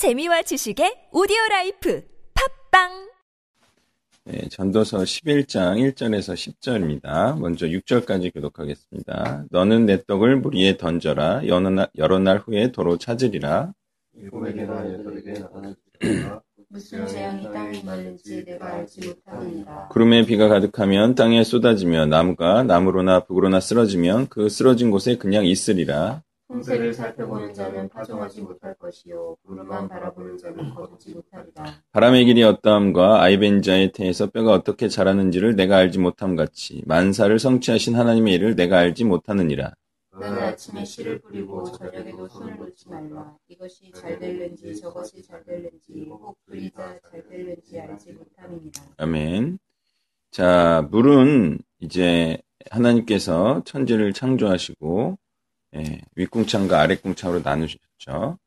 재미와 지식의 오디오 라이프 팟빵 네, 전도서 11장 1절에서 10절입니다. 먼저 6절까지 교독하겠습니다. 너는 네 떡을 물 위에 던져라. 여러 날, 여러 날 후에 도로 찾으리라. 일곱에게나 여덟에게 나타나주리라. 무슨 재앙이 땅에 임하는지 네가 알지 못하느니라. 구름에 비가 가득하면 땅에 쏟아지며 나무가 남으로나 북으로나 쓰러지면 그 쓰러진 곳에 그냥 있으리라. 풍세를 살펴보는 자는 파종하지 못할 것이요 구름만 바라보는 자는 거두지 못하리라. 바람의 길이 어떠함과 아이벤자의 태에서 뼈가 어떻게 자라는지를 내가 알지 못함 같이 만사를 성취하신 하나님의 일을 내가 알지 못하느니라. 너는 아침에 씨를 뿌리고 저녁에도 손을 놓지 말라. 이것이 잘 될는지 저것이 잘 될는지 혹 그리자 잘 될는지 알지 못함이니라. 아멘. 자, 물은 이제 하나님께서 천지를 창조하시고 예, 윗궁창과 아랫궁창으로 나누셨죠.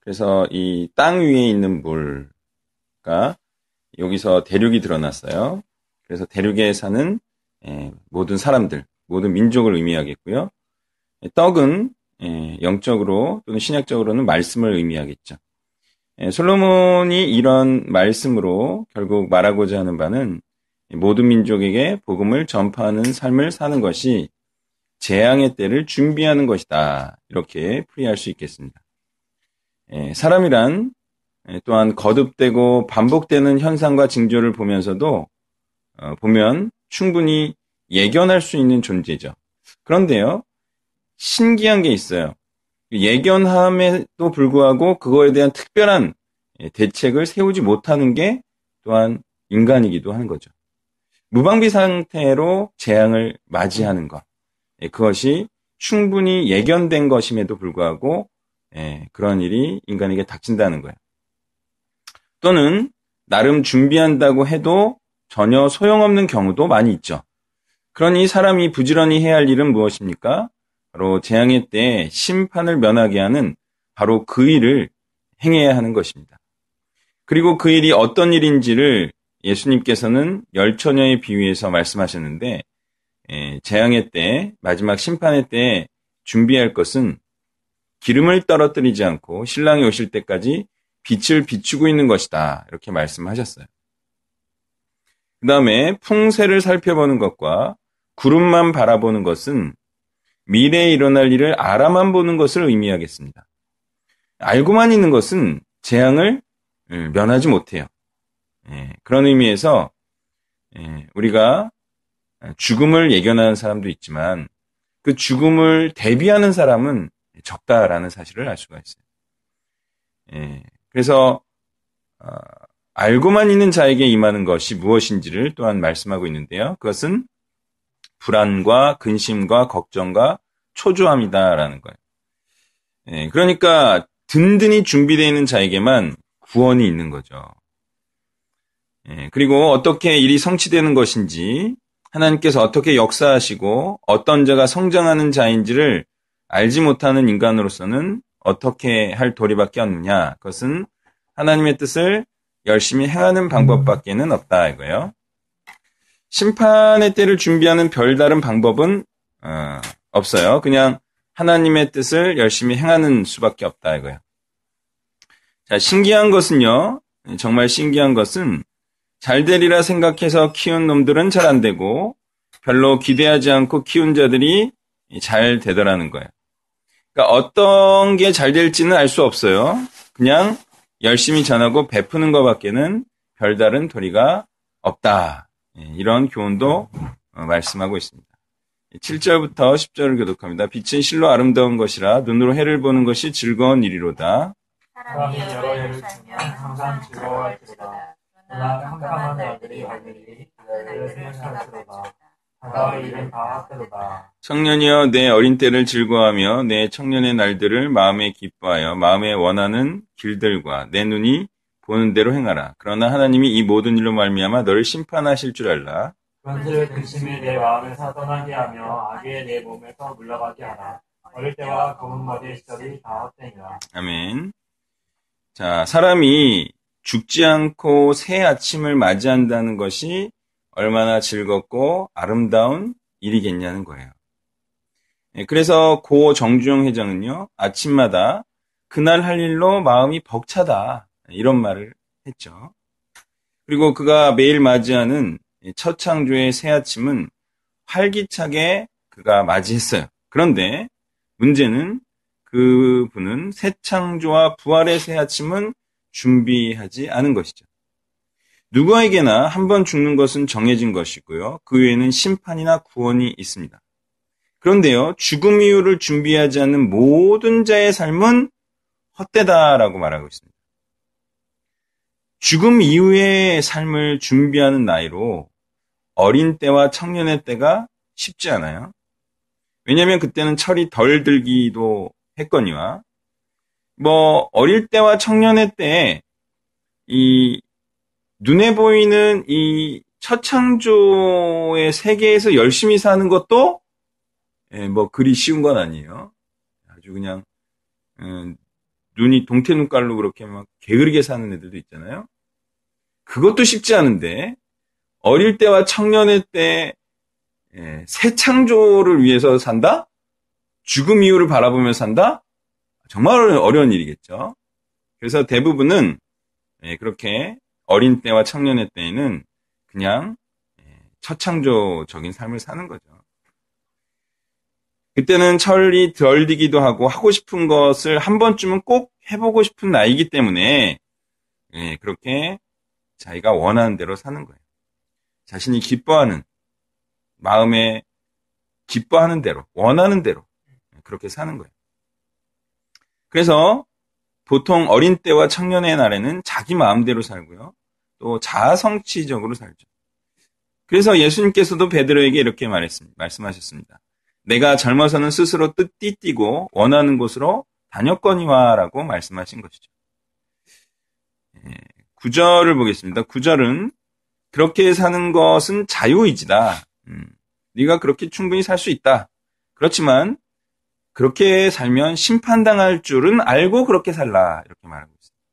그래서 이 땅 위에 있는 물가 여기서 대륙이 드러났어요. 그래서 대륙에 사는 예, 모든 사람들, 모든 민족을 의미하겠고요. 예, 떡은 예, 영적으로 또는 신약적으로는 말씀을 의미하겠죠. 예, 솔로몬이 이런 말씀으로 결국 말하고자 하는 바는 모든 민족에게 복음을 전파하는 삶을 사는 것이 재앙의 때를 준비하는 것이다. 이렇게 풀이할 수 있겠습니다. 예, 사람이란 예, 또한 거듭되고 반복되는 현상과 징조를 보면서도 어, 보면 충분히 예견할 수 있는 존재죠. 그런데요, 신기한 게 있어요. 예견함에도 불구하고 그거에 대한 특별한 예, 대책을 세우지 못하는 게 또한 인간이기도 하는 거죠. 무방비 상태로 재앙을 맞이하는 것. 예, 그것이 충분히 예견된 것임에도 불구하고 예, 그런 일이 인간에게 닥친다는 거예요. 또는 나름 준비한다고 해도 전혀 소용없는 경우도 많이 있죠. 그러니 사람이 부지런히 해야 할 일은 무엇입니까? 바로 재앙의 때 심판을 면하게 하는 바로 그 일을 행해야 하는 것입니다. 그리고 그 일이 어떤 일인지를 예수님께서는 열처녀의 비유에서 말씀하셨는데 예, 재앙의 때 마지막 심판의 때 준비할 것은 기름을 떨어뜨리지 않고 신랑이 오실 때까지 빛을 비추고 있는 것이다. 이렇게 말씀하셨어요. 그 다음에 풍세를 살펴보는 것과 구름만 바라보는 것은 미래에 일어날 일을 알아만 보는 것을 의미하겠습니다. 알고만 있는 것은 재앙을 면하지 못해요. 예, 그런 의미에서 예, 우리가 죽음을 예견하는 사람도 있지만 그 죽음을 대비하는 사람은 적다라는 사실을 알 수가 있어요. 예, 그래서 어, 알고만 있는 자에게 임하는 것이 무엇인지를 또한 말씀하고 있는데요. 그것은 불안과 근심과 걱정과 초조함이다라는 거예요. 예, 그러니까 든든히 준비되어 있는 자에게만 구원이 있는 거죠. 예, 그리고 어떻게 일이 성취되는 것인지 하나님께서 어떻게 역사하시고 어떤 자가 성장하는 자인지를 알지 못하는 인간으로서는 어떻게 할 도리밖에 없느냐? 그것은 하나님의 뜻을 열심히 행하는 방법밖에는 없다 이거예요. 심판의 때를 준비하는 별다른 방법은 어, 없어요. 그냥 하나님의 뜻을 열심히 행하는 수밖에 없다 이거예요. 자, 신기한 것은요. 정말 신기한 것은 잘 되리라 생각해서 키운 놈들은 잘 안 되고 별로 기대하지 않고 키운 자들이 잘 되더라는 거예요. 그러니까 어떤 게 잘 될지는 알 수 없어요. 그냥 열심히 전하고 베푸는 것밖에는 별다른 도리가 없다. 예, 이런 교훈도 어, 말씀하고 있습니다. 7절부터 10절을 교독합니다. 빛은 실로 아름다운 것이라 눈으로 해를 보는 것이 즐거운 일이로다. 사람이 여러 해를 살면 항상 즐거워할 것이다. 그러나 캄캄한 날들이 하늘이 그들을 생각할지로다. 다가올 일은 다 헛되도다. 청년이여 내 어린 때를 즐거워하며 내 청년의 날들을 마음에 기뻐하여 마음에 원하는 길들과 내 눈이 보는 대로 행하라. 그러나 하나님이 이 모든 일로 말미암아 너를 심판하실 줄 알라. 그런즉 근심이 내 마음을 사전하게 하며 악에 내 몸에서 물러가게 하라. 어릴 때와 검은 머리의 시절이 다 헛되니라. 아멘. 자, 사람이 죽지 않고 새 아침을 맞이한다는 것이 얼마나 즐겁고 아름다운 일이겠냐는 거예요. 예, 그래서 고 정주영 회장은요, 아침마다 그날 할 일로 마음이 벅차다. 이런 말을 했죠. 그리고 그가 매일 맞이하는 첫 창조의 새 아침은 활기차게 그가 맞이했어요. 그런데 문제는 그분은 새 창조와 부활의 새 아침은 준비하지 않은 것이죠. 누구에게나 한 번 죽는 것은 정해진 것이고요. 그 외에는 심판이나 구원이 있습니다. 그런데요, 죽음 이후를 준비하지 않는 모든 자의 삶은 헛되다라고 말하고 있습니다. 죽음 이후의 삶을 준비하는 나이로 어린 때와 청년의 때가 쉽지 않아요. 왜냐하면 그때는 철이 덜 들기도 했거니와 뭐 어릴 때와 청년의 때에 이 눈에 보이는 이 첫창조의 세계에서 열심히 사는 것도 예, 뭐 그리 쉬운 건 아니에요. 아주 그냥 음, 눈이 동태 눈깔로 그렇게 막 게으르게 사는 애들도 있잖아요. 그것도 쉽지 않은데 어릴 때와 청년의 때 예, 새 창조를 위해서 산다? 죽음 이후를 바라보며 산다? 정말 어려운 일이겠죠. 그래서 대부분은 예, 그렇게 어린 때와 청년의 때에는 그냥 예, 처창조적인 삶을 사는 거죠. 그때는 철이 덜 디기도 하고 하고 싶은 것을 한 번쯤은 꼭 해보고 싶은 나이기 때문에 예, 그렇게 자기가 원하는 대로 사는 거예요. 자신이 기뻐하는 마음에 기뻐하는 대로 원하는 대로 그렇게 사는 거예요. 그래서 보통 어린 때와 청년의 날에는 자기 마음대로 살고요. 또 자아성취적으로 살죠. 그래서 예수님께서도 베드로에게 이렇게 말했습니다. 말씀하셨습니다. 내가 젊어서는 스스로 뜻 띠 띠고 원하는 곳으로 다녔거니와라고 말씀하신 것이죠. 예, 구절을 보겠습니다. 구절은 그렇게 사는 것은 자유의지다. 음, 네가 그렇게 충분히 살 수 있다. 그렇지만 그렇게 살면 심판당할 줄은 알고 그렇게 살라. 이렇게 말하고 있습니다.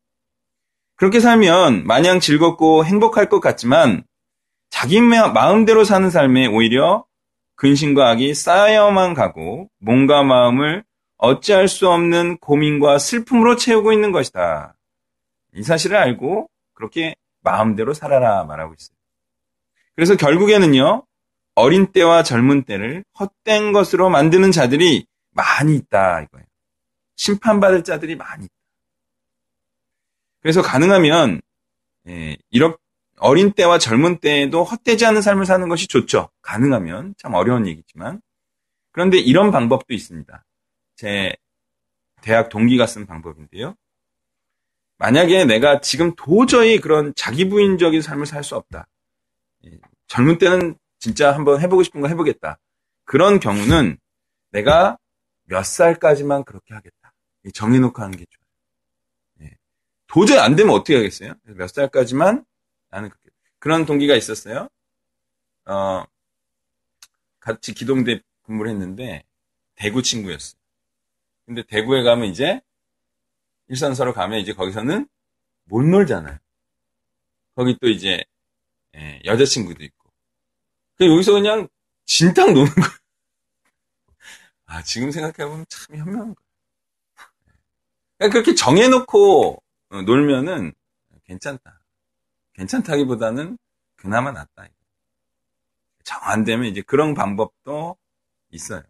그렇게 살면 마냥 즐겁고 행복할 것 같지만 자기 마음대로 사는 삶에 오히려 근심과 악이 쌓여만 가고 몸과 마음을 어찌할 수 없는 고민과 슬픔으로 채우고 있는 것이다. 이 사실을 알고 그렇게 마음대로 살아라 말하고 있어요. 그래서 결국에는요, 어린 때와 젊은 때를 헛된 것으로 만드는 자들이 많이 있다 이거예요. 심판받을 자들이 많이 있다. 그래서 가능하면 예, 이렇게 어린 때와 젊은 때에도 헛되지 않은 삶을 사는 것이 좋죠. 가능하면 참 어려운 얘기지만 그런데 이런 방법도 있습니다. 제 대학 동기가 쓴 방법인데요. 만약에 내가 지금 도저히 그런 자기 부인적인 삶을 살 수 없다. 예, 젊은 때는 진짜 한번 해보고 싶은 거 해보겠다. 그런 경우는 내가 몇 살까지만 그렇게 하겠다. 정해놓고 하는 게 좋아요. 예. 도저히 안 되면 어떻게 하겠어요? 몇 살까지만 나는 그렇게. 그런 동기가 있었어요. 어, 같이 기동대 근무를 했는데 대구 친구였어요. 근데 대구에 가면 이제 일산서로 가면 이제 거기서는 못 놀잖아요. 거기 또 이제 예, 여자친구도 있고. 그 여기서 그냥 진탕 노는 거예요. 아, 지금 생각해보면 참 현명한 거예요. 그러니까 그렇게 정해놓고 어, 놀면은 괜찮다. 괜찮다기보다는 그나마 낫다. 정 안 되면 이제 그런 방법도 있어요.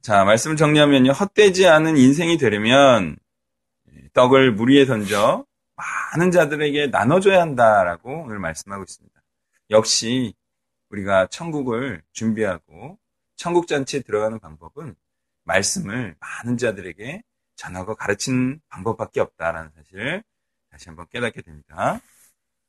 자, 말씀을 정리하면요. 헛되지 않은 인생이 되려면 떡을 물 위에 던져 많은 자들에게 나눠줘야 한다라고 오늘 말씀하고 있습니다. 역시 우리가 천국을 준비하고 천국 잔치에 들어가는 방법은 말씀을 많은 자들에게 전하고 가르치는 방법밖에 없다라는 사실을 다시 한번 깨닫게 됩니다.